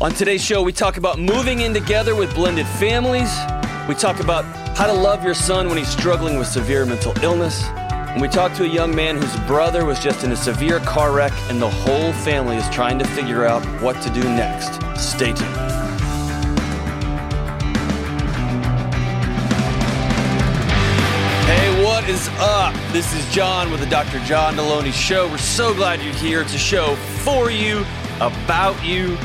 On today's show, we talk about moving in together with blended families. We talk about how to love your son when he's struggling with severe mental illness. And we talk to a young man whose brother was just in a severe car wreck, and the whole family is trying to figure out what to do next. Stay tuned. Hey, what is up? This is John with the Dr. John Delony Show. We're so glad you're here. It's a show for you, about you,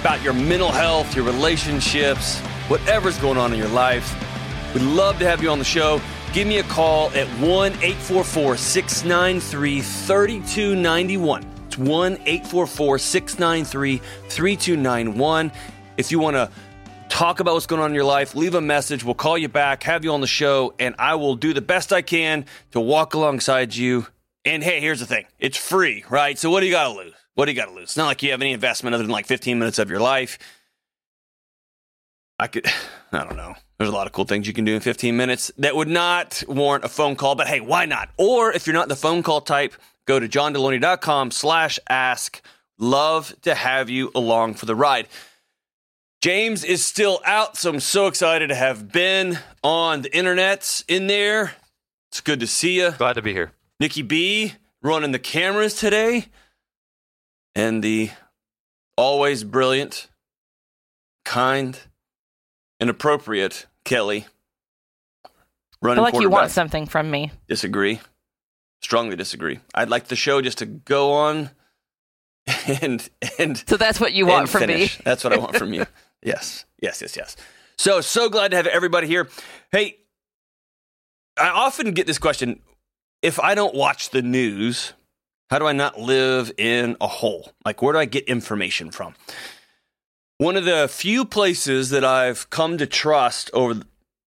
about your mental health, your relationships, whatever's going on in your life. We'd love to have you on the show. Give me a call at 1 844 693 3291. It's 1 844 693 3291. If you want to talk about what's going on in your life, leave a message. We'll call you back, have you on the show, and I will do the best I can to walk alongside you. And hey, here's the thing it's free, right? So what do you got to lose? What do you got to lose? It's not like you have any investment other than like 15 minutes of your life. I could, I don't know. There's a lot of cool things you can do in 15 minutes that would not warrant a phone call, but hey, why not? Or if you're not the phone call type, go to johndelony.com slash ask. Love to have you along for the ride. James is still out, so I'm so excited to have Ben on the internet in there. It's good to see you. Glad to be here. Nikki B running the cameras today and the always brilliant, kind, and appropriate Kelly. I Running feel like you want something from me. Disagree. Strongly disagree. I'd like the show just to go on and and So that's what you want from finish. me. That's what I want from you. Yes. Yes, yes, yes. So so glad to have everybody here. Hey, I often get this question if I don't watch the news, how do I not live in a hole? Like, where do I get information from? One of the few places that I've come to trust over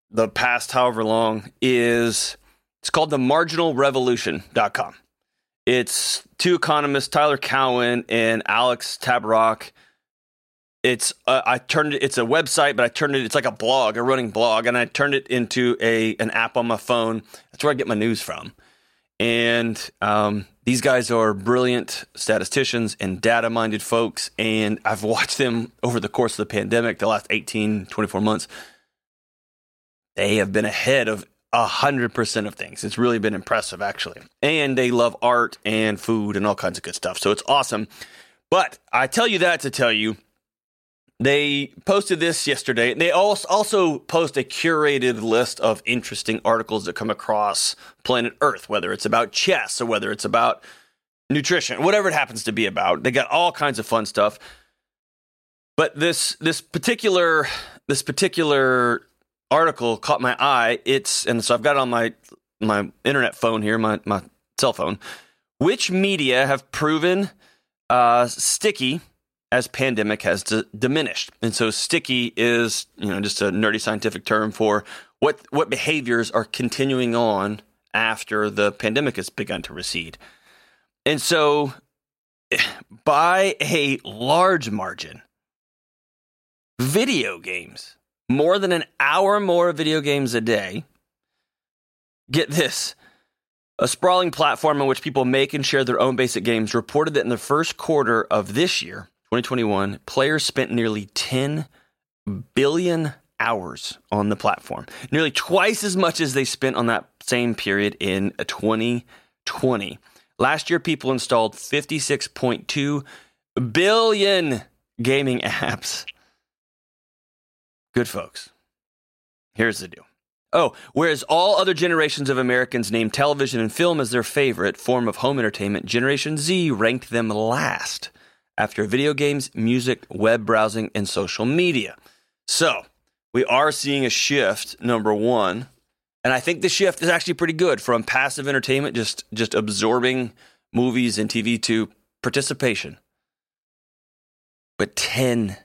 the past however long is it's called the marginalrevolution.com. It's two economists, Tyler Cowen and Alex Tabarrok. It's uh, I turned it. It's a website, but I turned it. It's like a blog, a running blog, and I turned it into a an app on my phone. That's where I get my news from. And um, these guys are brilliant statisticians and data minded folks. And I've watched them over the course of the pandemic, the last 18, 24 months. They have been ahead of 100% of things. It's really been impressive, actually. And they love art and food and all kinds of good stuff. So it's awesome. But I tell you that to tell you they posted this yesterday. They als- also post a curated list of interesting articles that come across planet Earth, whether it's about chess or whether it's about nutrition, whatever it happens to be about. They got all kinds of fun stuff. But this this particular this particular article caught my eye. It's and so I've got it on my my internet phone here, my my cell phone. Which media have proven uh, sticky as pandemic has d- diminished. And so sticky is, you know, just a nerdy scientific term for what what behaviors are continuing on after the pandemic has begun to recede. And so by a large margin, video games, more than an hour more of video games a day. Get this. A sprawling platform in which people make and share their own basic games reported that in the first quarter of this year, 2021, players spent nearly 10 billion hours on the platform, nearly twice as much as they spent on that same period in 2020. Last year, people installed 56.2 billion gaming apps. Good folks. Here's the deal. Oh, whereas all other generations of Americans named television and film as their favorite form of home entertainment, Generation Z ranked them last after video games, music, web browsing, and social media. So we are seeing a shift, number one. And I think the shift is actually pretty good from passive entertainment, just just absorbing movies and TV to participation. But 10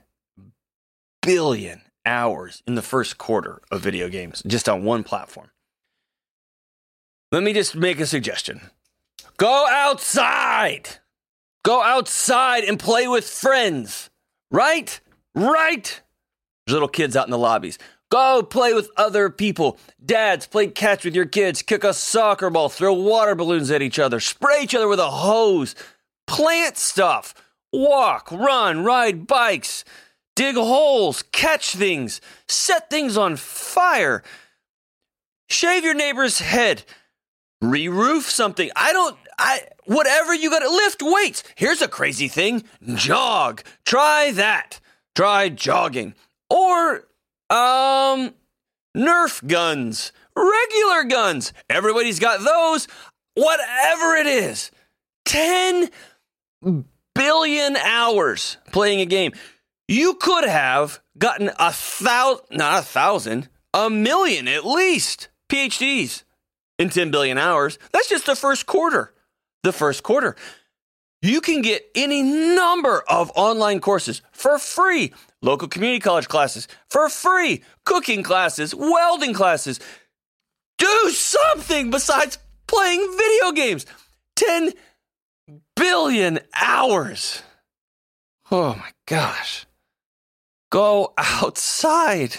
billion hours in the first quarter of video games just on one platform. Let me just make a suggestion. Go outside. Go outside and play with friends. Right? Right? There's little kids out in the lobbies. Go play with other people. Dads, play catch with your kids. Kick a soccer ball. Throw water balloons at each other. Spray each other with a hose. Plant stuff. walk, run, ride bikes, dig holes, catch things, set things on fire, shave your neighbor's head, re roof something. I don't, I, whatever you got to lift weights. Here's a crazy thing jog. Try that. Try jogging. Or, um, Nerf guns, regular guns. Everybody's got those. Whatever it is. 10 billion hours playing a game. You could have gotten a thousand, not a thousand, a million at least PhDs in 10 billion hours. That's just the first quarter. The first quarter. You can get any number of online courses for free, local community college classes for free, cooking classes, welding classes. Do something besides playing video games. 10 billion hours. Oh my gosh. Go outside.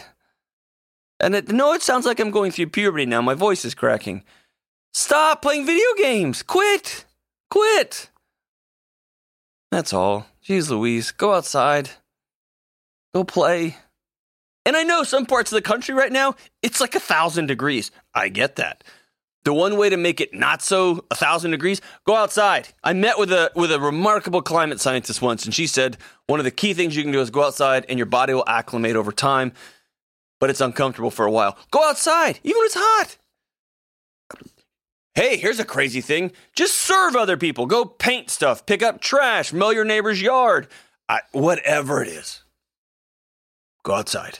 And it, no, it sounds like I'm going through puberty now. My voice is cracking. Stop playing video games. Quit. Quit. That's all. Jeez Louise. Go outside. Go play. And I know some parts of the country right now, it's like a thousand degrees. I get that. The one way to make it not so a thousand degrees, go outside. I met with a with a remarkable climate scientist once, and she said one of the key things you can do is go outside, and your body will acclimate over time, but it's uncomfortable for a while. Go outside, even when it's hot. Hey, here's a crazy thing. Just serve other people. Go paint stuff, pick up trash, mow your neighbor's yard. I, whatever it is. Go outside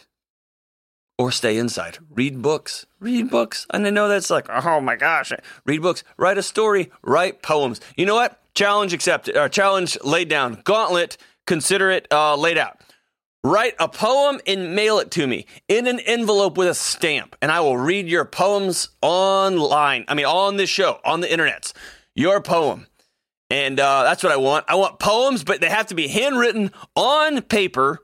or stay inside. Read books. Read books. And I know that's like, oh my gosh. Read books. Write a story. Write poems. You know what? Challenge accepted. Or challenge laid down. Gauntlet. Consider it uh, laid out. Write a poem and mail it to me in an envelope with a stamp, and I will read your poems online. I mean, on this show, on the internets. Your poem. And uh, that's what I want. I want poems, but they have to be handwritten on paper.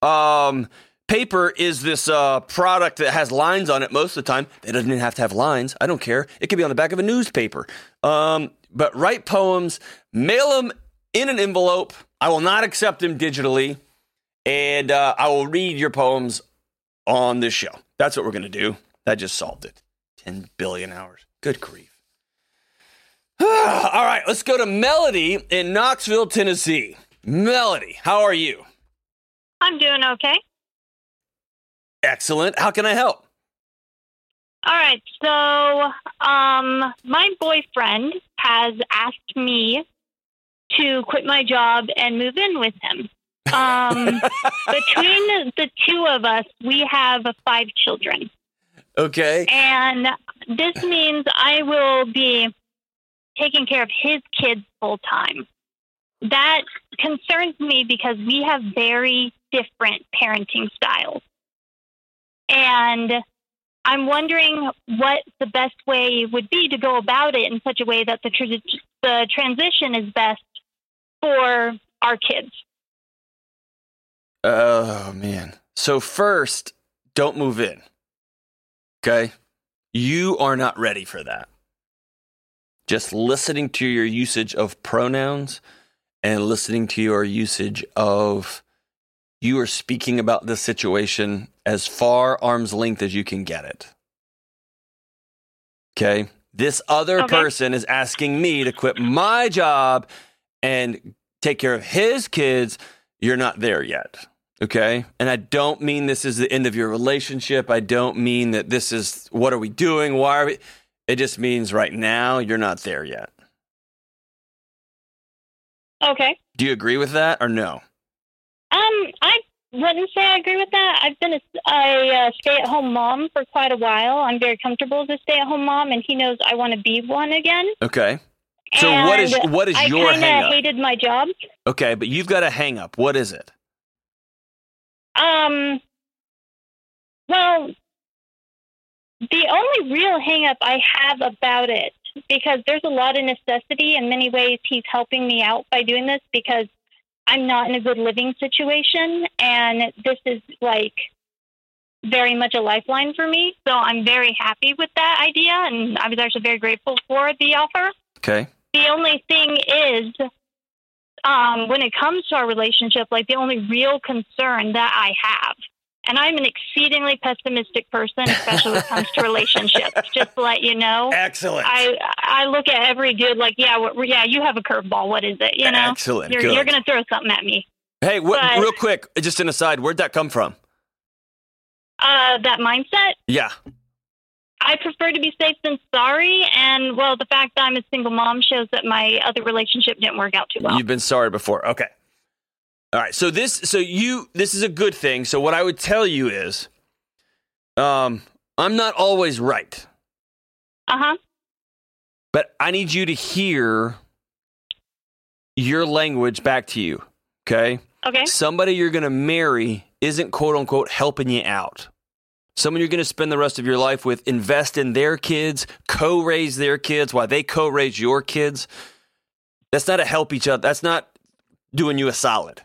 Um, paper is this uh, product that has lines on it most of the time. It doesn't even have to have lines. I don't care. It could be on the back of a newspaper. Um, but write poems, mail them in an envelope. I will not accept them digitally. And uh, I will read your poems on this show. That's what we're going to do. That just solved it. 10 billion hours. Good grief. All right, let's go to Melody in Knoxville, Tennessee. Melody, how are you? I'm doing okay. Excellent. How can I help? All right. So, um, my boyfriend has asked me to quit my job and move in with him. Um, between the two of us, we have five children. Okay. And this means I will be taking care of his kids full time. That concerns me because we have very different parenting styles. And I'm wondering what the best way would be to go about it in such a way that the, the transition is best for our kids. Oh, man. So, first, don't move in. Okay? You are not ready for that. Just listening to your usage of pronouns and listening to your usage of you are speaking about this situation as far arm's length as you can get it. Okay? This other Okay. person is asking me to quit my job and take care of his kids. You're not there yet. Okay? And I don't mean this is the end of your relationship. I don't mean that this is what are we doing? Why are we? It just means right now you're not there yet. Okay. Do you agree with that or no? Um, I wouldn't say I agree with that. I've been a, a stay-at-home mom for quite a while. I'm very comfortable as a stay-at-home mom, and he knows I want to be one again. Okay. So what is And what is I your hang up? hated my job. Okay, but you've got a hang up. What is it? Um, well, the only real hang up I have about it, because there's a lot of necessity in many ways, he's helping me out by doing this because I'm not in a good living situation, and this is like very much a lifeline for me. So I'm very happy with that idea, and I was actually very grateful for the offer. Okay. The only thing is, um, when it comes to our relationship, like the only real concern that I have, and I'm an exceedingly pessimistic person, especially when it comes to relationships. Just to let you know, Excellent. I I look at every dude like, yeah, what, yeah, you have a curveball. What is it? You know, Excellent. you're you're gonna throw something at me. hey, what, but- real quick, just an aside, where'd that come from? Uh, that mindset. Yeah. I prefer to be safe than sorry, and well, the fact that I'm a single mom shows that my other relationship didn't work out too well. You've been sorry before. Okay. All right. So this so you this is a good thing. So what I would tell you is um I'm not always right, Uh huh. but I need you to hear your language back to you. Okay? Okay. Somebody you're going to marry isn't quote unquote helping you out. Someone you're going to spend the rest of your life with, invest in their kids, co raise their kids while they co raise your kids. That's not a help each other. That's not doing you a solid.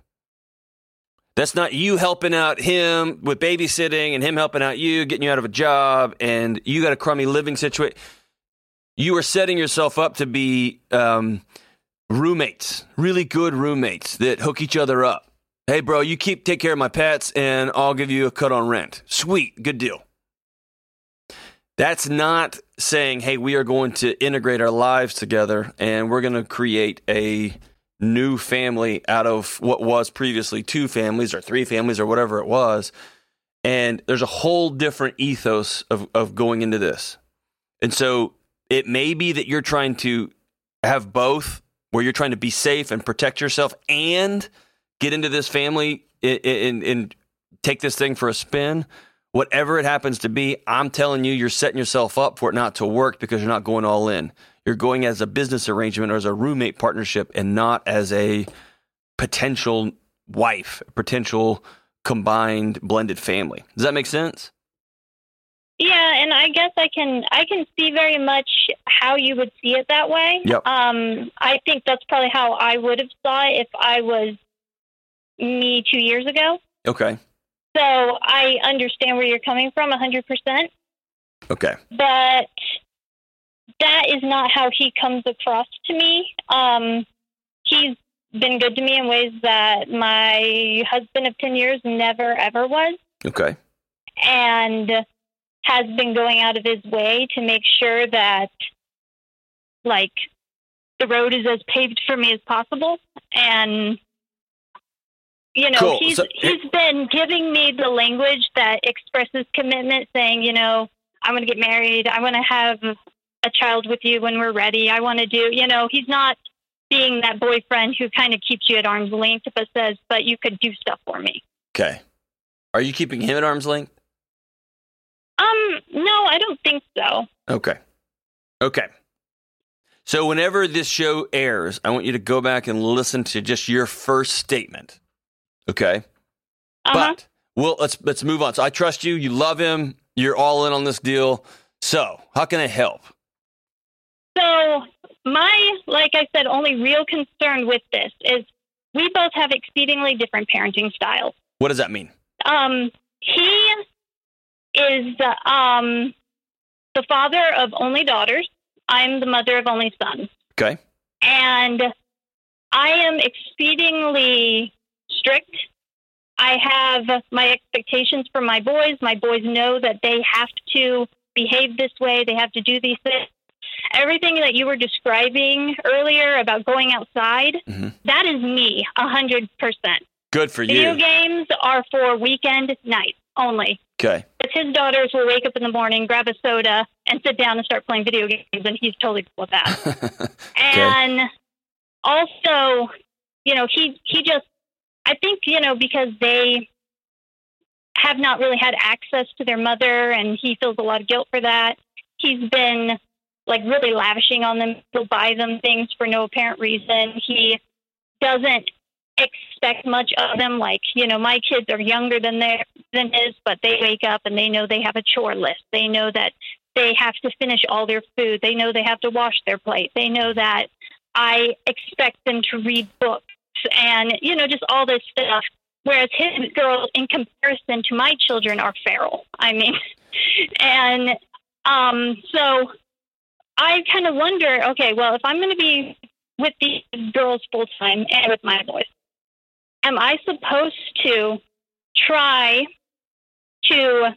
That's not you helping out him with babysitting and him helping out you, getting you out of a job, and you got a crummy living situation. You are setting yourself up to be um, roommates, really good roommates that hook each other up. Hey, bro, you keep take care of my pets, and I'll give you a cut on rent. Sweet, good deal. That's not saying, hey, we are going to integrate our lives together and we're going to create a new family out of what was previously two families or three families or whatever it was. And there's a whole different ethos of, of going into this. And so it may be that you're trying to have both, where you're trying to be safe and protect yourself and get into this family and, and, take this thing for a spin. Whatever it happens to be, I'm telling you, you're setting yourself up for it not to work because you're not going all in. You're going as a business arrangement or as a roommate partnership and not as a potential wife, potential combined blended family. Does that make sense? Yeah, and I guess I can I can see very much how you would see it that way. Yep. Um, I think that's probably how I would have saw it if I was me two years ago. Okay. So I understand where you're coming from, hundred percent. Okay. But that is not how he comes across to me. Um, he's been good to me in ways that my husband of ten years never ever was. Okay. and has been going out of his way to make sure that like the road is as paved for me as possible and you know Cool. he's So- he's been giving me the language that expresses commitment saying you know i want to get married i want to have a child with you when we're ready i want to do you know he's not being that boyfriend who kind of keeps you at arm's length but says but you could do stuff for me Okay. Are you keeping him at arm's length? um no i don't think so Okay. Okay. So whenever this show airs, I want you to go back and listen to just your first statement. Okay? uh-huh. But well, let's let's move on. So I trust you. You love him. You're all in on this deal. So how can I help? So my, like I said, only real concern with this is we both have exceedingly different parenting styles. What does that mean? Um, he is um, the father of only daughters. I'm the mother of only sons, Okay. and I am exceedingly strict. I have my expectations for my boys. My boys know that they have to behave this way. They have to do these things. Everything that you were describing earlier about going outside, Mhm. that is me, a hundred percent. Good for Video you. Video games are for weekend nights only. Okay. But his daughters will wake up in the morning, grab a soda, and sit down and start playing video games, and he's totally cool with that. And also, you know, he he just I think, you know, because they have not really had access to their mother and he feels a lot of guilt for that. He's been like really lavishing on them. He'll buy them things for no apparent reason. He doesn't expect much of them. Like, you know, my kids are younger than their than his, but they wake up and they know they have a chore list. They know that they have to finish all their food. They know they have to wash their plate. They know that I expect them to read books and, you know, just all this stuff. Whereas his girls, in comparison to my children, are feral. I mean, and um, so I kind of wonder okay, well, if I'm going to be with these girls full time and with my boys. Am I supposed to try to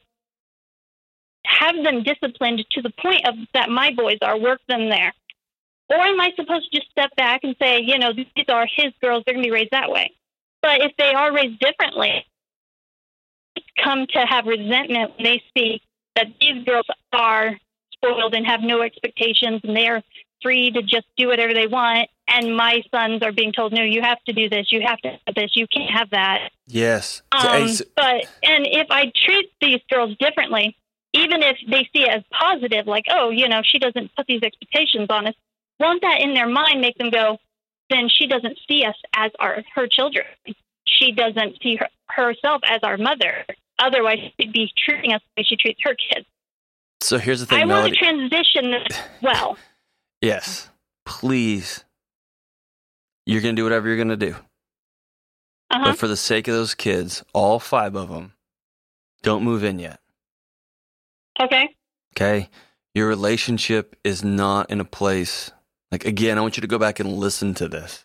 have them disciplined to the point of that my boys are, work them there? Or am I supposed to just step back and say, you know, these are his girls, they're going to be raised that way? But if they are raised differently, they come to have resentment when they see that these girls are spoiled and have no expectations and they're free to just do whatever they want. And my sons are being told, no, you have to do this, you have to have this, you can't have that. Yes. Um, but and if I treat these girls differently, even if they see it as positive, like, oh, you know, she doesn't put these expectations on us, won't that in their mind make them go, then she doesn't see us as our her children. She doesn't see her, herself as our mother. Otherwise, she'd be treating us the way she treats her kids. so here's the thing, I want to transition this well. yes. Please. You're going to do whatever you're going to do. Uh-huh. But for the sake of those kids, all five of them, don't move in yet. Okay. Okay. Your relationship is not in a place. Like, again, I want you to go back and listen to this.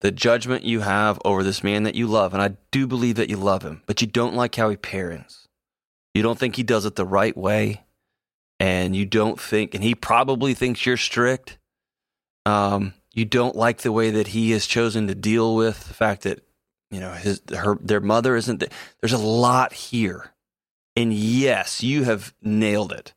The judgment you have over this man that you love, and I do believe that you love him, but you don't like how he parents. You don't think he does it the right way. And you don't think, and he probably thinks you're strict. Um, you don't like the way that he has chosen to deal with the fact that, you know, his, her, their mother isn't, there. there's a lot here. And yes, you have nailed it.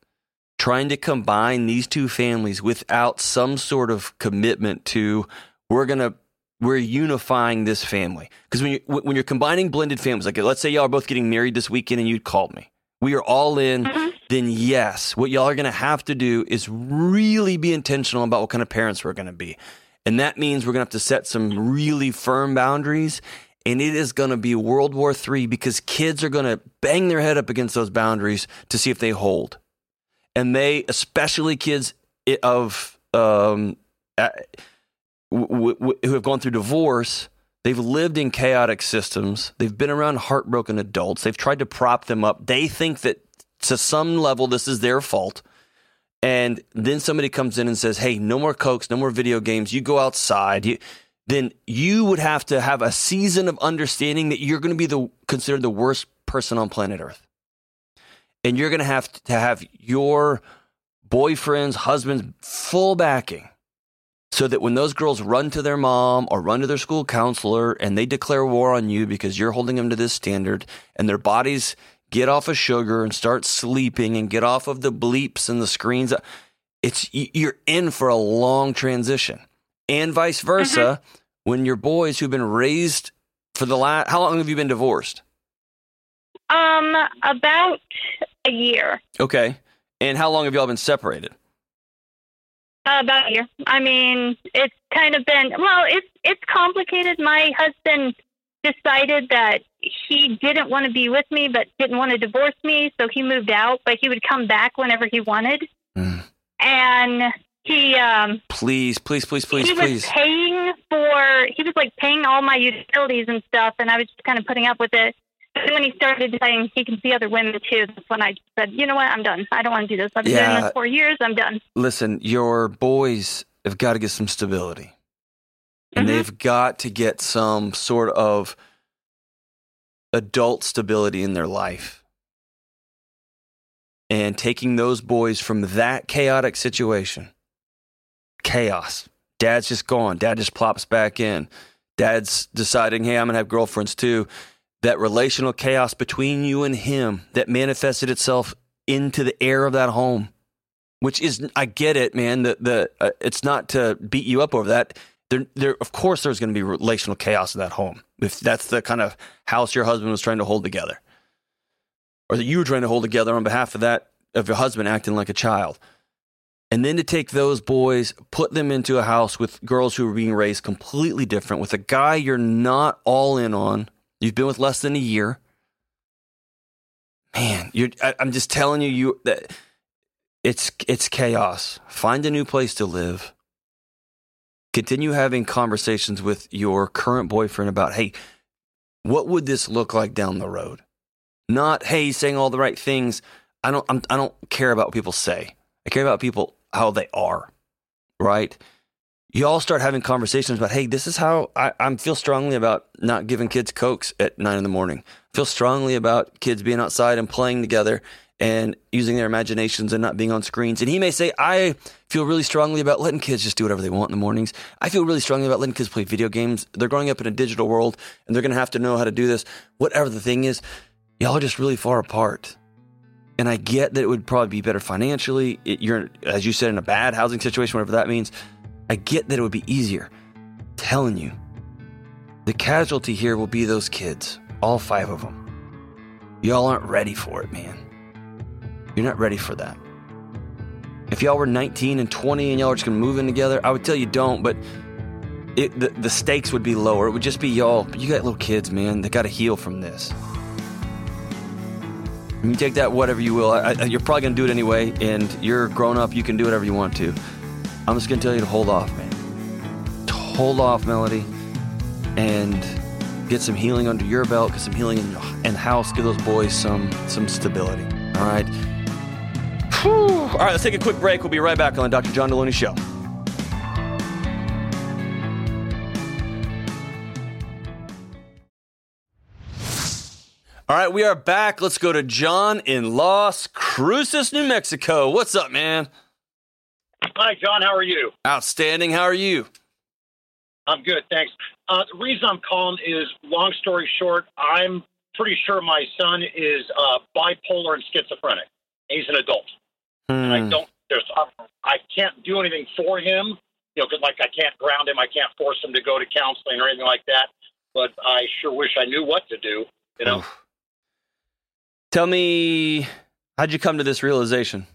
Trying to combine these two families without some sort of commitment to we're gonna we're unifying this family because when you when you're combining blended families, like let's say y'all are both getting married this weekend and you called me, we are all in. Mhm. Then yes, what y'all are gonna have to do is really be intentional about what kind of parents we're gonna be, and that means we're gonna have to set some really firm boundaries and it is going to be World War III because kids are going to bang their head up against those boundaries to see if they hold. And they, especially kids of um, who have gone through divorce, they've lived in chaotic systems. They've been around heartbroken adults. They've tried to prop them up. They think that to some level this is their fault. And then somebody comes in and says, "Hey, no more cokes, no more video games. You go outside." You, then you would have to have a season of understanding that you're going to be the considered the worst person on planet Earth. And you're going to have to have your boyfriend's husband's full backing so that when those girls run to their mom or run to their school counselor and they declare war on you because you're holding them to this standard and their bodies get off of sugar and start sleeping and get off of the bleeps and the screens it's you're in for a long transition. And vice versa mm-hmm. when your boys who've been raised for the last how long have you been divorced Um, about a year. okay and how long have y'all been separated Uh, about a year. I mean, it's kind of been well. It's it's complicated. My husband decided that he didn't want to be with me, but didn't want to divorce me, so he moved out. But he would come back whenever he wanted, Mm. and he um please please please please he was please paying for he was like paying all my utilities and stuff, and I was just kind of putting up with it. Then when he started saying he can see other women too, that's when I said, you know what, I'm done. I don't want to do this. I've been doing this for years. I'm done. listen your boys have got to get some stability and Mhm. they've got to get some sort of adult stability in their life and taking those boys from that chaotic situation chaos dad's just gone dad just plops back in dad's deciding hey i'm gonna have girlfriends too that relational chaos between you and him that manifested itself into the air of that home which is I get it, man. The the uh, it's not to beat you up over that. There, there. Of course, there's going to be relational chaos in that home if that's the kind of house your husband was trying to hold together, or that you were trying to hold together on behalf of that of your husband acting like a child. And then to take those boys, put them into a house with girls who are being raised completely different, with a guy you're not all in on. You've been with less than a year. Man, you're. I, I'm just telling you, you that it's it's chaos. Find a new place to live. Continue having conversations with your current boyfriend about, hey, what would this look like down the road? Not, hey, saying all the right things. I don't I'm, I don't care about what people say. I care about people how they are, right? You all start having conversations about, hey, this is how I, I feel strongly about not giving kids cokes at nine in the morning. I feel strongly about kids being outside and playing together and using their imaginations and not being on screens. And he may say, I feel really strongly about letting kids just do whatever they want in the mornings. I feel really strongly about letting kids play video games. They're growing up in a digital world and they're going to have to know how to do this. Whatever the thing is, y'all are just really far apart. And I get that it would probably be better financially. It, you're, as you said, in a bad housing situation, whatever that means. I get that it would be easier. I'm telling you, the casualty here will be those kids, all five of them. Y'all aren't ready for it, man. You're not ready for that. If y'all were 19 and 20 and y'all were just gonna move in together, I would tell you don't, but it, the, the stakes would be lower. It would just be y'all. But you got little kids, man. They got to heal from this. You take that whatever you will. I, I, you're probably gonna do it anyway, and you're grown up. You can do whatever you want to. I'm just gonna tell you to hold off, man. To hold off, Melody, and get some healing under your belt. Get some healing in, in the house. Give those boys some some stability. All right. Whew. All right, let's take a quick break. We'll be right back on the Dr. John Delony Show. All right, we are back. Let's go to John in Las Cruces, New Mexico. What's up, man? Hi, John. How are you? Outstanding. How are you? I'm good, thanks. Uh, the reason I'm calling is, long story short, I'm pretty sure my son is uh, bipolar and schizophrenic. He's an adult. And I Hmm. don't. There's. I can't do anything for him. You know, 'cause, like I can't ground him. I can't force him to go to counseling or anything like that. But I sure wish I knew what to do. You know. Oof. Tell me, how'd you come to this realization?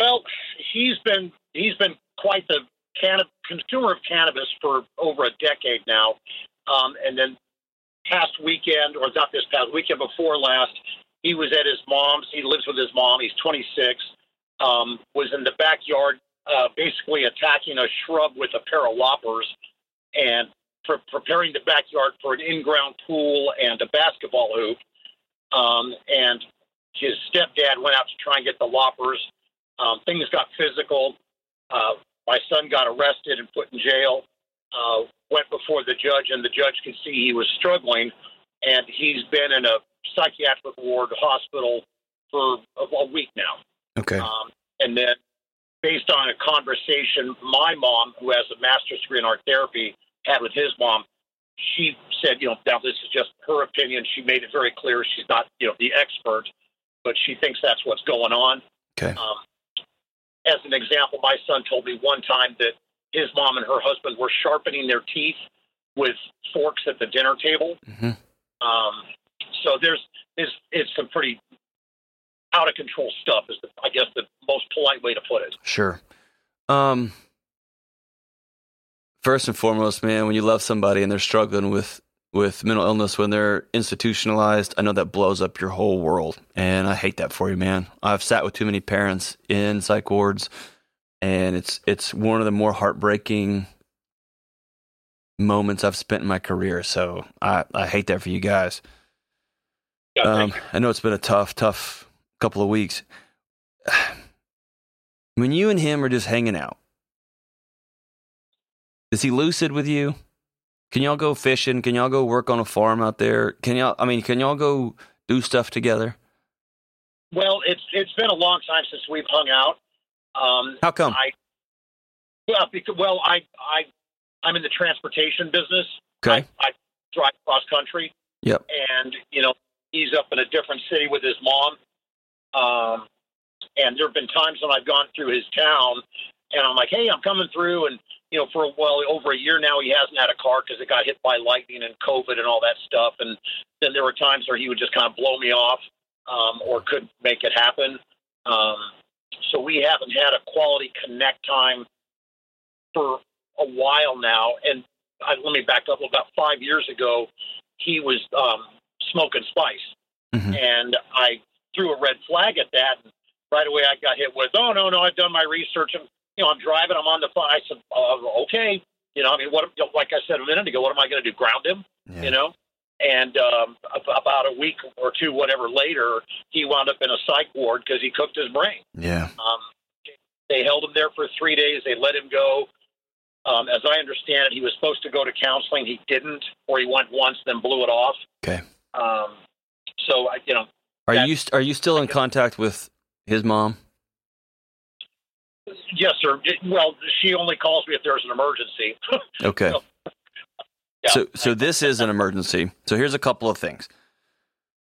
Well, he's been he's been quite the consumer of cannabis for over a decade now, um, and then past weekend or not this past weekend before last, he was at his mom's. He lives with his mom. He's 26. Um, was in the backyard, uh, basically attacking a shrub with a pair of loppers, and pre- preparing the backyard for an in-ground pool and a basketball hoop. Um, and his stepdad went out to try and get the loppers. Um, things got physical. Uh, my son got arrested and put in jail. Uh, went before the judge, and the judge could see he was struggling. And he's been in a psychiatric ward hospital for a, a week now. Okay. Um, and then, based on a conversation my mom, who has a master's degree in art therapy, had with his mom, she said, you know, now this is just her opinion. She made it very clear she's not, you know, the expert, but she thinks that's what's going on. Okay. Um, as an example, my son told me one time that his mom and her husband were sharpening their teeth with forks at the dinner table. Mm-hmm. Um, so there's it's, it's some pretty out of control stuff. Is the, I guess the most polite way to put it. Sure. Um, first and foremost, man, when you love somebody and they're struggling with with mental illness, when they're institutionalized, I know that blows up your whole world, and I hate that for you, man. I've sat with too many parents in psych wards, and it's it's one of the more heartbreaking moments I've spent in my career. So I I hate that for you guys. Yeah, Um. I know it's been a tough, tough couple of weeks. When you and him are just hanging out, is he lucid with you? Can y'all go fishing? Can y'all go work on a farm out there? Can y'all? I mean, can y'all go do stuff together? well, it's it's been a long time since we've hung out. Um, How come? I well because well I I I'm in the transportation business. Okay. I, I drive cross country. Yep. And you know he's up in a different city with his mom. Um, and there have been times when I've gone through his town, and I'm like, "Hey, I'm coming through," and you know, for well over a year now, he hasn't had a car because it got hit by lightning and COVID and all that stuff. And then there were times where he would just kind of blow me off, um, or couldn't make it happen. Um, so we haven't had a quality connect time for a while now. And I, let me back up. About five years ago, he was um, smoking spice, Mhm. and I threw a red flag at that. And right away, I got hit with, "Oh no, no, I've done my research." And you know, I'm driving. I'm on the phone. I said, uh, "Okay." You know, I mean, what? you know, Like I said a minute ago, what am I going to do? Ground him? Yeah. You know? And um, ab- about a week or two, whatever later, he wound up in a psych ward because he cooked his brain. yeah. Um, they held him there for three days. They let him go. Um, as I understand it, he was supposed to go to counseling. He didn't, or he went once, then blew it off. Okay. Um, so, I- you know, Are That- you are you still in contact with his mom? Yes, sir. Well, she only calls me if there's an emergency. Okay. No. Yeah. So so this is an emergency. So here's a couple of things.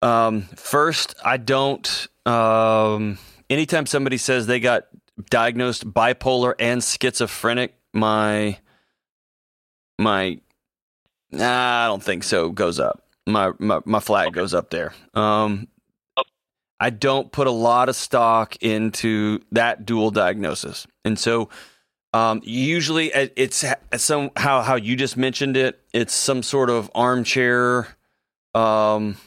Um, first, I don't. Um, anytime somebody says they got diagnosed bipolar and schizophrenic, my my nah, I don't think so goes up. My my, my flag goes up there. Um, I don't put a lot of stock into that dual diagnosis, and so um, usually it's somehow how you just mentioned it. It's some sort of armchair, um,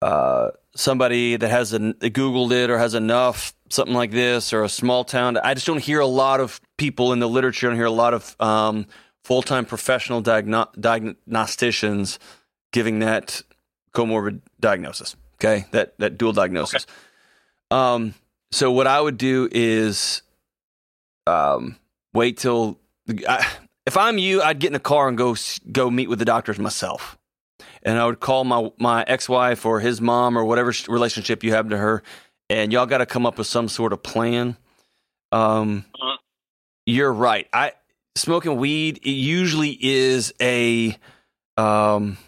uh, somebody that has that Googled it or has enough, something like this, or a small town. I just don't hear a lot of people in the literature. I don't hear a lot of um, full time professional diagno- diagnosticians giving that comorbid diagnosis. Okay, that that dual diagnosis. Um, so what I would do is um, wait till I, if I'm you, I'd get in a car and go go meet with the doctors myself, and I would call my my ex wife or his mom or whatever relationship you have to her, and y'all got to come up with some sort of plan. Um, Uh-huh. you're right. I smoking weed it usually is a. Um,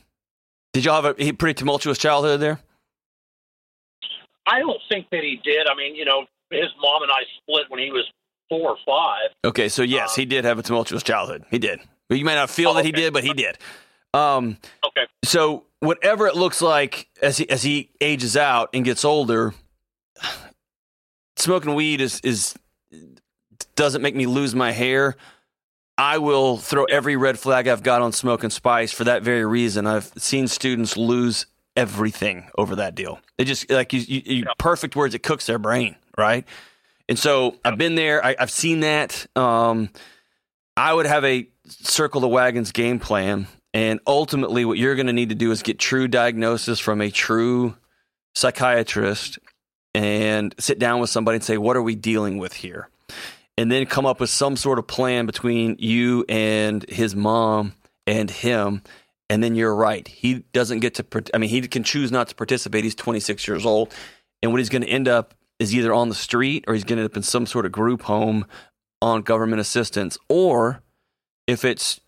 did y'all have a pretty tumultuous childhood there? I don't think that he did. I mean, you know, his mom and I split when he was four or five. Okay, so yes, Um, he did have a tumultuous childhood. He did. You may not feel Oh, that he did, but he did. Um, Okay. so whatever it looks like as he as he ages out and gets older, smoking weed is is doesn't make me lose my hair. I will throw every red flag I've got on smoking spice for that very reason. I've seen students lose everything over that deal. It just like you, you, you Yeah. perfect words. It cooks their brain, right? And so I've been there. I, I've seen that. Um, I would have a circle the wagons game plan, and ultimately, what you're going to need to do is get true diagnosis from a true psychiatrist, and sit down with somebody and say, "What are we dealing with here?" And then come up with some sort of plan between you and his mom and him. And then you're right. He doesn't get to. I mean, he can choose not to participate. He's 26 years old, and what he's going to end up is either on the street or he's going to end up in some sort of group home on government assistance. Or if it's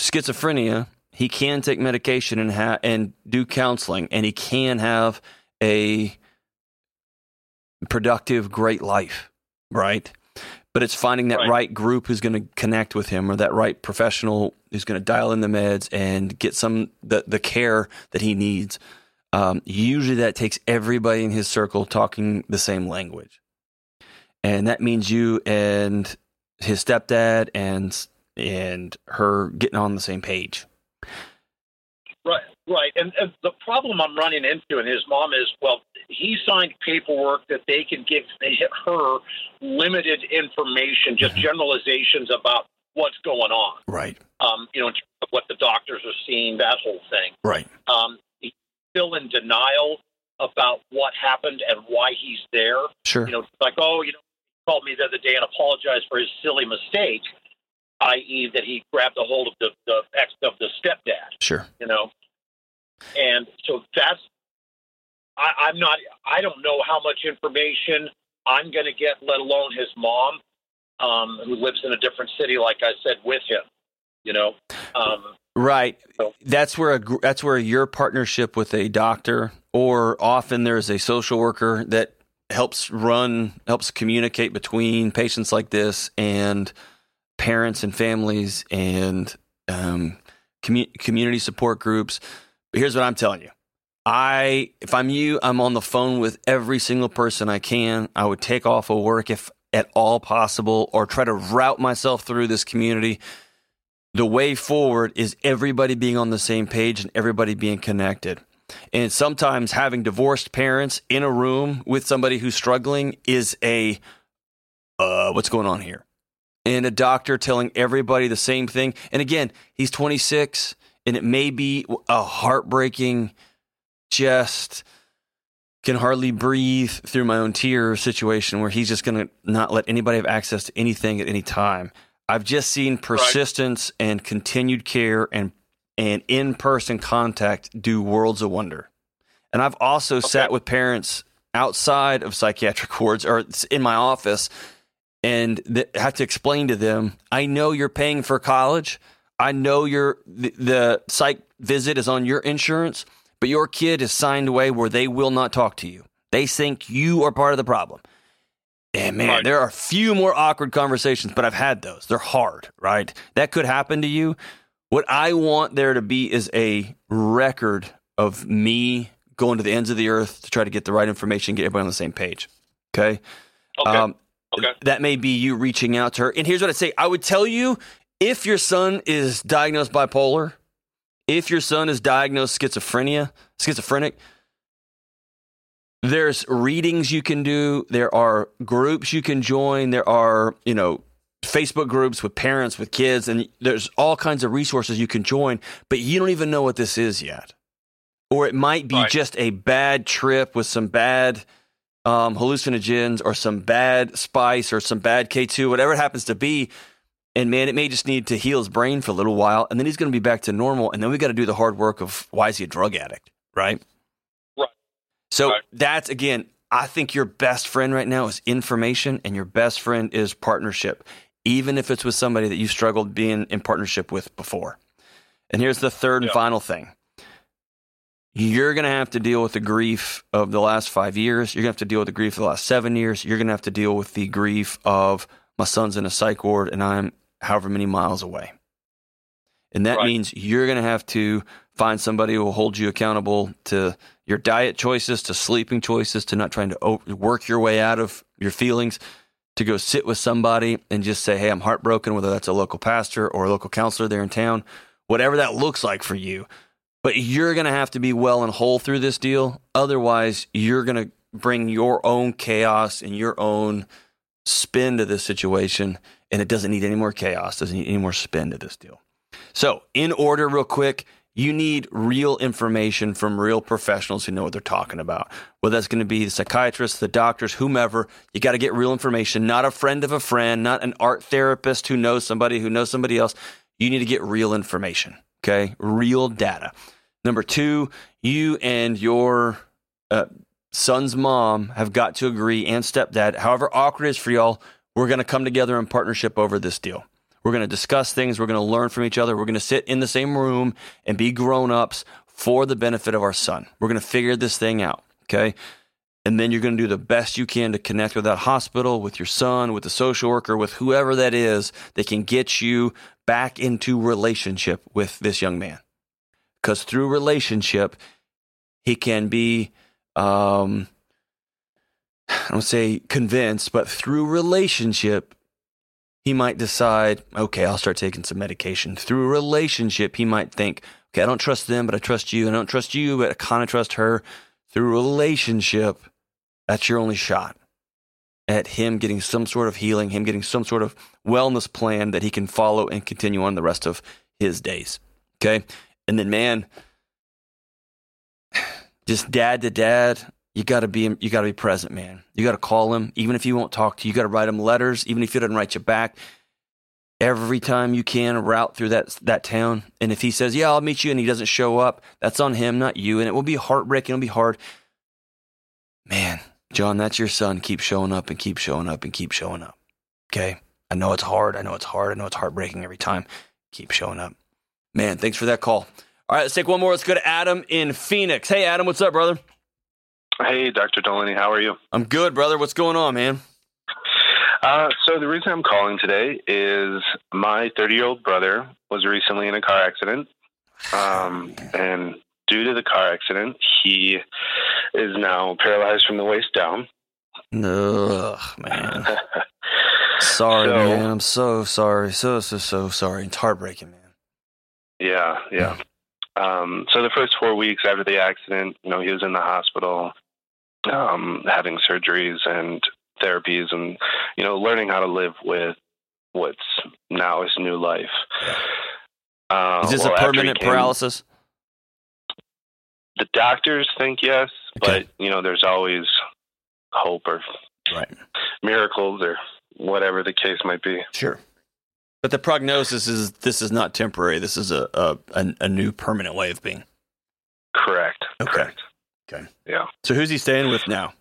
schizophrenia, he can take medication and ha- and do counseling, and he can have a productive, great life, right? But it's finding that Right. right, group who's going to connect with him, or that right professional who's going to dial in the meds and get some the the care that he needs. Um, usually, that takes everybody in his circle talking the same language, and that means you and his stepdad and and her getting on the same page. Right, right. And, and the problem I'm running into, and his mom is, well, he signed paperwork that they can give her limited information, just Mhm. generalizations about what's going on. Right, Um, you know, in terms of what the doctors are seeing, that whole thing. right, Um, he's still in denial about what happened and why he's there. sure, You know, like, oh, you know, he called me the other day and apologized for his silly mistake, i.e., that he grabbed a hold of the, the ex of the stepdad sure. you know. And so that's I, I'm not I don't know how much information I'm going to get, let alone his mom, um, who lives in a different city, like I said, with him. You know, um, Right. That's where a that's where your partnership with a doctor or often there's a social worker that helps run helps communicate between patients like this and parents and families and um, commu- community support groups. But here's what I'm telling you. I if I'm you, I'm on the phone with every single person I can. I would take off of work if at all possible or try to route myself through this community the way forward is everybody being on the same page and everybody being connected. And sometimes having divorced parents in a room with somebody who's struggling is a uh, what's going on here? And a doctor telling everybody the same thing. And again, he's 26 and it may be a heartbreaking, just can hardly breathe through my own tears situation where he's just going to not let anybody have access to anything at any time. I've just seen persistence and continued care and and in person contact do worlds of wonder. And I've also sat with parents outside of psychiatric wards or in my office and th- have to explain to them, I know you're paying for college. I know your the, the psych visit is on your insurance, but your kid is signed away where they will not talk to you. They think you are part of the problem. And man, Right. there are a few more awkward conversations, but I've had those. They're hard, right? That could happen to you. What I want there to be is a record of me going to the ends of the earth to try to get the right information, get everybody on the same page. Okay. Okay. Um, Okay. That may be you reaching out to her. And here's what I'd say I would tell you if your son is diagnosed bipolar, if your son is diagnosed schizophrenia, schizophrenic, there's readings you can do, there are groups you can join, there are, you know, Facebook groups with parents, with kids, and there's all kinds of resources you can join, but you don't even know what this is yet. Or it might be Right. just a bad trip with some bad um, hallucinogens or some bad spice or some bad K2, whatever it happens to be. And man, it may just need to heal his brain for a little while, and then he's going to be back to normal. And then we got to do the hard work of why is he a drug addict, right? Right. So Right. that's again, I think your best friend right now is information, and your best friend is partnership, even if it's with somebody that you struggled being in partnership with before. And here's the third and final thing you're going to have to deal with the grief of the last five years. You're going to have to deal with the grief of the last seven years. You're going to have to deal with the grief of my son's in a psych ward and I'm however many miles away. And that Right. means you're going to have to find somebody who will hold you accountable to your diet choices, to sleeping choices, to not trying to work your way out of your feelings, to go sit with somebody and just say, Hey, I'm heartbroken, whether that's a local pastor or a local counselor there in town, whatever that looks like for you. But you're going to have to be well and whole through this deal. Otherwise, you're going to bring your own chaos and your own spin to this situation. And it doesn't need any more chaos, doesn't need any more spin to this deal. So, in order, real quick, you need real information from real professionals who know what they're talking about. Whether that's going to be the psychiatrists, the doctors, whomever, you got to get real information, not a friend of a friend, not an art therapist who knows somebody who knows somebody else. You need to get real information, okay? Real data. Number two, you and your uh, son's mom have got to agree, and stepdad, however awkward it is for y'all, we're going to come together in partnership over this deal. We're going to discuss things. We're going to learn from each other. We're going to sit in the same room and be grown ups for the benefit of our son. We're going to figure this thing out. Okay. And then you're going to do the best you can to connect with that hospital, with your son, with the social worker, with whoever that is that can get you back into relationship with this young man. Because through relationship, he can be, um, I don't say convinced, but through relationship, he might decide, okay, I'll start taking some medication. Through relationship, he might think, okay, I don't trust them, but I trust you. I don't trust you, but I kind of trust her. Through relationship, that's your only shot at him getting some sort of healing, him getting some sort of wellness plan that he can follow and continue on the rest of his days. Okay. And then, man, just dad to dad, you gotta be you gotta be present, man. You gotta call him, even if he won't talk to you. You gotta write him letters, even if he doesn't write you back. Every time you can, route through that that town. And if he says, "Yeah, I'll meet you," and he doesn't show up, that's on him, not you. And it will be heartbreaking. It'll be hard. Man, John, that's your son. Keep showing up and keep showing up and keep showing up. Okay, I know it's hard. I know it's hard. I know it's heartbreaking every time. Keep showing up. Man, thanks for that call. All right, let's take one more. Let's go to Adam in Phoenix. Hey, Adam, what's up, brother? Hey, Dr. Delaney, how are you? I'm good, brother. What's going on, man? Uh, so the reason I'm calling today is my 30 year old brother was recently in a car accident, um, and due to the car accident, he is now paralyzed from the waist down. Ugh, man. Sorry, So- man. I'm so sorry. So, so, so sorry. It's heartbreaking, man. yeah, yeah. Um, so the first four weeks after the accident, you know, he was in the hospital, um, having surgeries and therapies, and you know, learning how to live with what's now his new life. Uh, Is this well, a permanent came- paralysis? The doctors think yes, Okay. but you know, there's always hope or Right. miracles or whatever the case might be. Sure. But the prognosis is this is not temporary. This is a a, a, a new permanent way of being. Correct. Okay. Correct. Okay. Yeah. So who's he staying with now?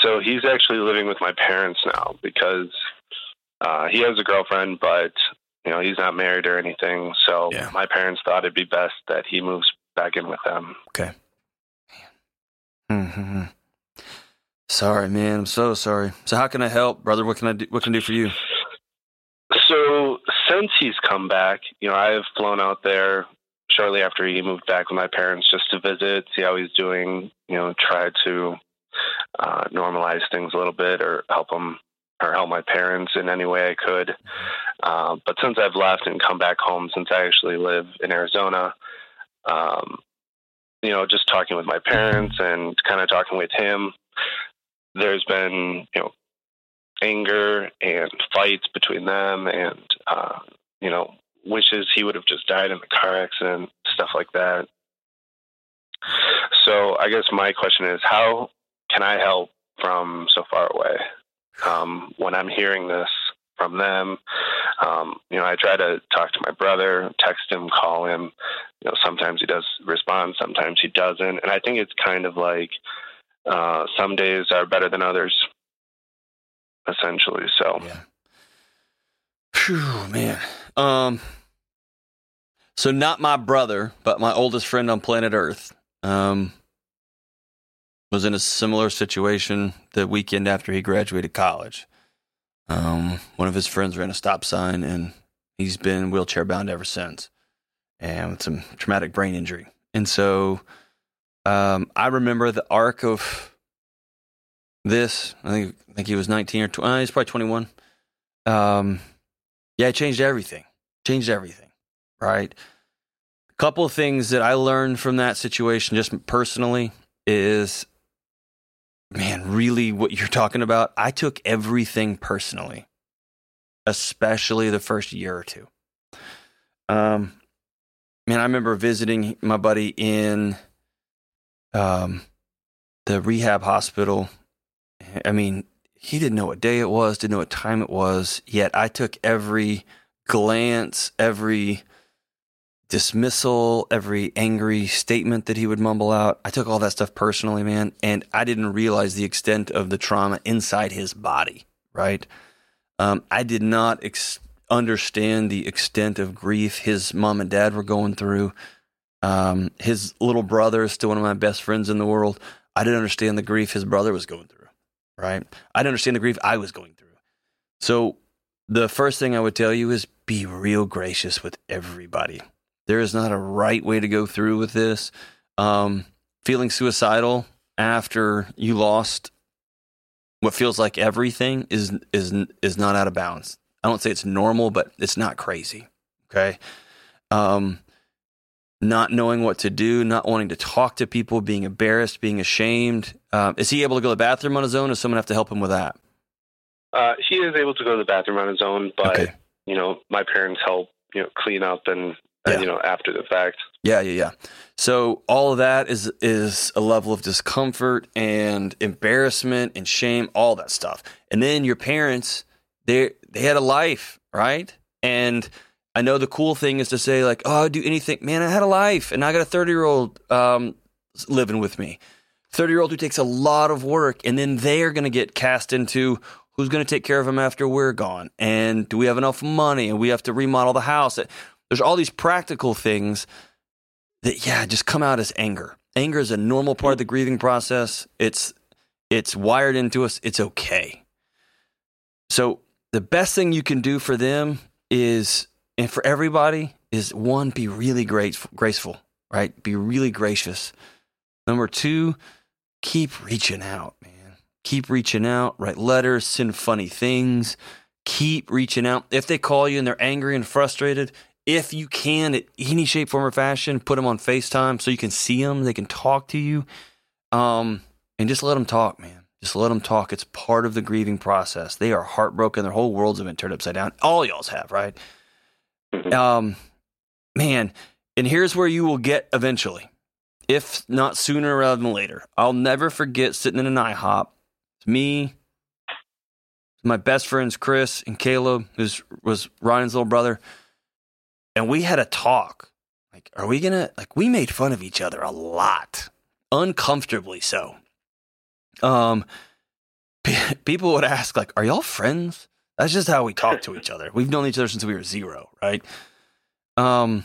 So he's actually living with my parents now because uh, he has a girlfriend, but you know he's not married or anything. So Yeah. my parents thought it'd be best that he moves back in with them. Okay. Mm-hmm. Sorry, man. I'm so sorry. So how can I help, brother? What can I do? What can I do for you? So since he's come back, you know, I've flown out there shortly after he moved back with my parents just to visit, see how he's doing. You know, try to uh, normalize things a little bit or help him or help my parents in any way I could. Uh, but since I've left and come back home, since I actually live in Arizona, um, you know, just talking with my parents and kind of talking with him, there's been, you know, anger and fights between them and, uh, you know, wishes he would have just died in the car accident, stuff like that. So I guess my question is, how can I help from so far away? Um, when I'm hearing this from them, um, you know, I try to talk to my brother, text him, call him. You know, sometimes he does respond, sometimes he doesn't, and I think it's kind of like uh, some days are better than others, essentially. So Yeah. Man. Um. So not my brother, but my oldest friend on planet Earth. Um. Was in a similar situation the weekend after he graduated college. Um, one of his friends ran a stop sign, and he's been wheelchair bound ever since, and with some traumatic brain injury. And so, um, I remember the arc of this. I think I think he was 19 or 20. Uh, he's probably 21. Um, yeah, it changed everything. Changed everything, right? A couple of things that I learned from that situation, just personally, is man, really what you're talking about. I took everything personally, especially the first year or two. Um, man, I remember visiting my buddy in um, the rehab hospital. I mean, he didn't know what day it was, didn't know what time it was, yet I took every glance, every dismissal, every angry statement that he would mumble out. I took all that stuff personally, man, and I didn't realize the extent of the trauma inside his body, right? Um, I did not ex- understand the extent of grief his mom and dad were going through. Um, his little brother is still one of my best friends in the world. I didn't understand the grief his brother was going through, right? I didn't understand the grief I was going through. So, the first thing I would tell you is be real gracious with everybody. There is not a right way to go through with this. Um, feeling suicidal after you lost what feels like everything is is is not out of bounds. I don't say it's normal, but it's not crazy. Okay. Um, not knowing what to do, not wanting to talk to people, being embarrassed, being ashamed. Um, is he able to go to the bathroom on his own? Or does someone have to help him with that? uh, he is able to go to the bathroom on his own, but Okay. you know, my parents help you know clean up and uh, Yeah. you know after the fact. Yeah, yeah, yeah. So all of that is is a level of discomfort and embarrassment and shame, all that stuff. And then your parents, they they had a life, right? And I know the cool thing is to say like, "Oh, I'd do anything." Man, I had a life, and I got a thirty year old um, living with me. Thirty year old who takes a lot of work, and then they are going to get cast into who's going to take care of him after we're gone, and do we have enough money, and we have to remodel the house. There's all these practical things that yeah just come out as anger anger is a normal part of the grieving process it's it's wired into us it's okay so the best thing you can do for them is and for everybody is one be really grateful graceful right be really gracious number two keep reaching out man keep reaching out write letters send funny things keep reaching out if they call you and they're angry and frustrated if you can, in any shape, form, or fashion, put them on FaceTime so you can see them, they can talk to you, um, and just let them talk, man. Just let them talk. It's part of the grieving process. They are heartbroken. Their whole worlds have been turned upside down. All y'all's have, right? Mhm. Um, man, and here's where you will get eventually, if not sooner rather than later. I'll never forget sitting in an IHOP. It's me, my best friends Chris and Caleb, who's was Ryan's little brother, and we had a talk. Like, are we gonna like we made fun of each other a lot, uncomfortably so. Um, pe- people would ask like, "Are y'all friends?" That's just how we talk to each other. We've known each other since we were zero, right? Um,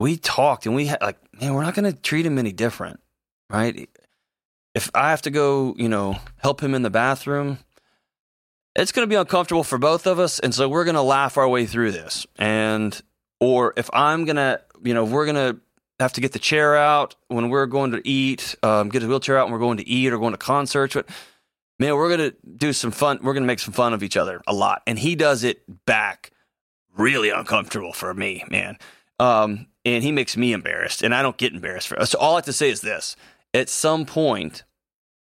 we talked and we had like, man, we're not gonna treat him any different, right? If I have to go, you know, help him in the bathroom, it's going to be uncomfortable for both of us and so we're going to laugh our way through this and or if i'm going to you know we're going to have to get the chair out when we're going to eat um, get his wheelchair out when we're going to eat or going to concerts but man we're going to do some fun we're going to make some fun of each other a lot. And he does it back really uncomfortable for me man. Um, and he makes me embarrassed and i don't get embarrassed for so all i have to say is this. At some point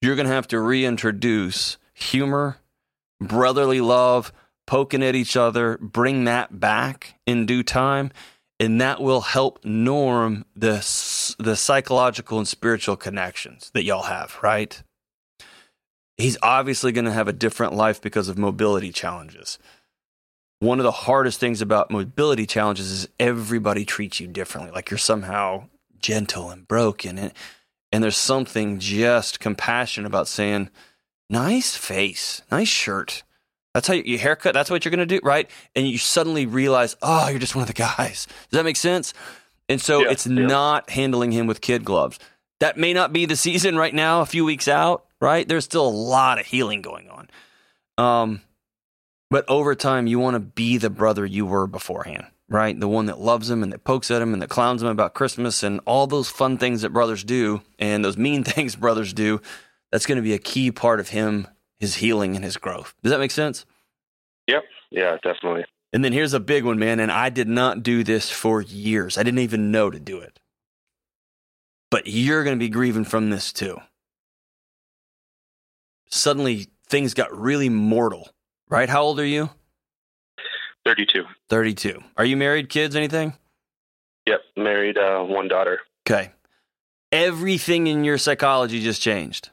you're going to have to reintroduce humor brotherly love, poking at each other, bring that back in due time, and that will help norm the the psychological and spiritual connections that y'all have, right? He's obviously going to have a different life because of mobility challenges. One of the hardest things about mobility challenges is everybody treats you differently, like you're somehow gentle and broken and and there's something just compassionate about saying nice face, nice shirt. That's how you, your haircut. That's what you're going to do, right? And you suddenly realize, oh, you're just one of the guys. Does that make sense? And so Yeah, it's yeah. not handling him with kid gloves. That may not be the season right now, a few weeks out, right? There's still a lot of healing going on. Um, but over time, you want to be the brother you were beforehand, right? The one that loves him and that pokes at him and that clowns him about Christmas and all those fun things that brothers do and those mean things brothers do. That's going to be a key part of him, his healing and his growth. Does that make sense? Yep. Yeah, definitely. And then here's a big one, man. And I did not do this for years. I didn't even know to do it. But you're going to be grieving from this too. Suddenly, things got really mortal, right? How old are you? 32. 32. Are you married, kids, anything? Yep. Married, uh, one daughter. Okay. Everything in your psychology just changed.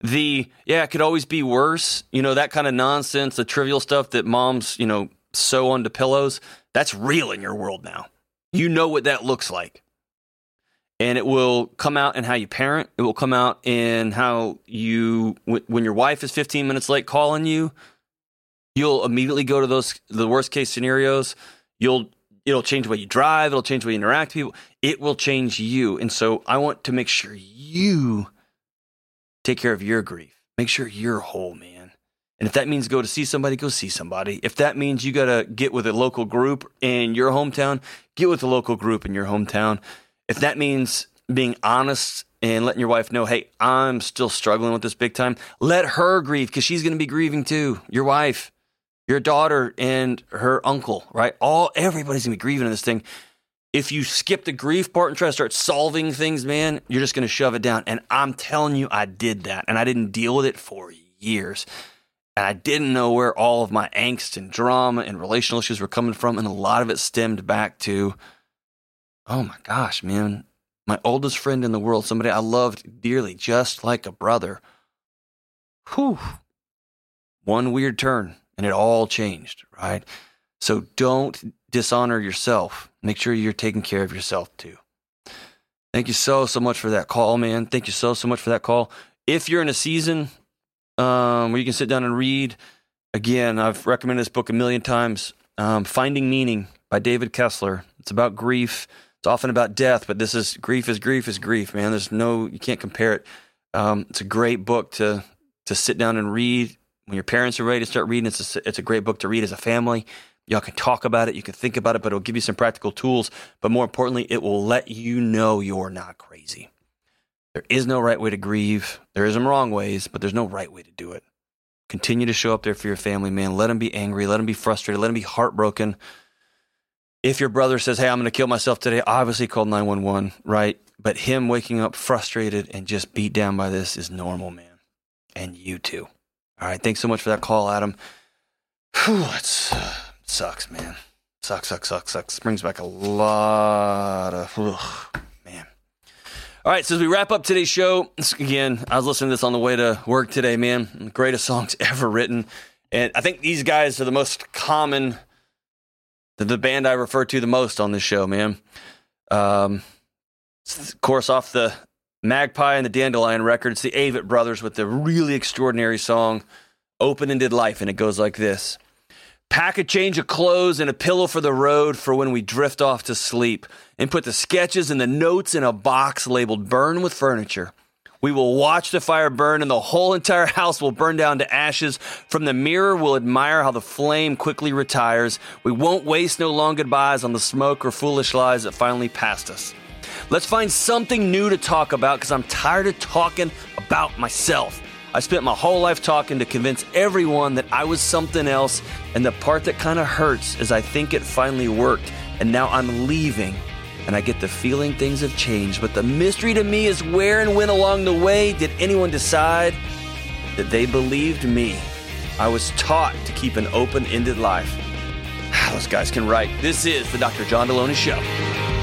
The, yeah, it could always be worse. You know, that kind of nonsense, the trivial stuff that moms, you know, sew onto pillows, that's real in your world now. You know what that looks like. And it will come out in how you parent. It will come out in how you, when your wife is 15 minutes late calling you, you'll immediately go to those, the worst case scenarios. You'll, it'll change the way you drive. It'll change the way you interact with people. It will change you. And so I want to make sure you take care of your grief. Make sure you're whole, man. And if that means go to see somebody, go see somebody. If that means you got to get with a local group in your hometown, get with a local group in your hometown. If that means being honest and letting your wife know, hey, I'm still struggling with this big time, let her grieve because she's going to be grieving too. Your wife, your daughter, and her uncle, right? All everybody's going to be grieving in this thing if you skip the grief part and try to start solving things, man, you're just going to shove it down. And I'm telling you, I did that. And I didn't deal with it for years. And I didn't know where all of my angst and drama and relational issues were coming from. And a lot of it stemmed back to, oh my gosh, man, my oldest friend in the world, somebody I loved dearly, just like a brother. Whew. One weird turn and it all changed, right? So don't dishonor yourself. Make sure you're taking care of yourself too. Thank you so, so much for that call, man. Thank you so, so much for that call. If you're in a season um, where you can sit down and read, again, I've recommended this book a million times um, Finding Meaning by David Kessler. It's about grief. It's often about death, but this is grief is grief is grief, man. There's no, you can't compare it. Um, it's a great book to, to sit down and read. When your parents are ready to start reading, it's a, it's a great book to read as a family. Y'all can talk about it, you can think about it, but it'll give you some practical tools. But more importantly, it will let you know you're not crazy. There is no right way to grieve. There is some wrong ways, but there's no right way to do it. Continue to show up there for your family, man. Let them be angry. Let them be frustrated. Let them be heartbroken. If your brother says, Hey, I'm going to kill myself today, obviously call 911, right? But him waking up frustrated and just beat down by this is normal, man. And you too. All right. Thanks so much for that call, Adam. Whew, it's. Uh, sucks, man. Sucks, sucks, sucks, sucks. Brings back a lot of ugh, man. All right, so as we wrap up today's show, again, I was listening to this on the way to work today, man. Greatest songs ever written. And I think these guys are the most common, the, band I refer to the most on this show, man. Um, of course, off the Magpie and the Dandelion records, the Avett Brothers with the really extraordinary song, Open Ended Life. And it goes like this Pack a change of clothes and a pillow for the road for when we drift off to sleep, and put the sketches and the notes in a box labeled Burn with Furniture. We will watch the fire burn, and the whole entire house will burn down to ashes. From the mirror, we'll admire how the flame quickly retires. We won't waste no long goodbyes on the smoke or foolish lies that finally passed us. Let's find something new to talk about because I'm tired of talking about myself. I spent my whole life talking to convince everyone that I was something else, and the part that kind of hurts is I think it finally worked, and now I'm leaving, and I get the feeling things have changed. But the mystery to me is where and when along the way did anyone decide that they believed me? I was taught to keep an open ended life. Those guys can write. This is the Dr. John Delony Show.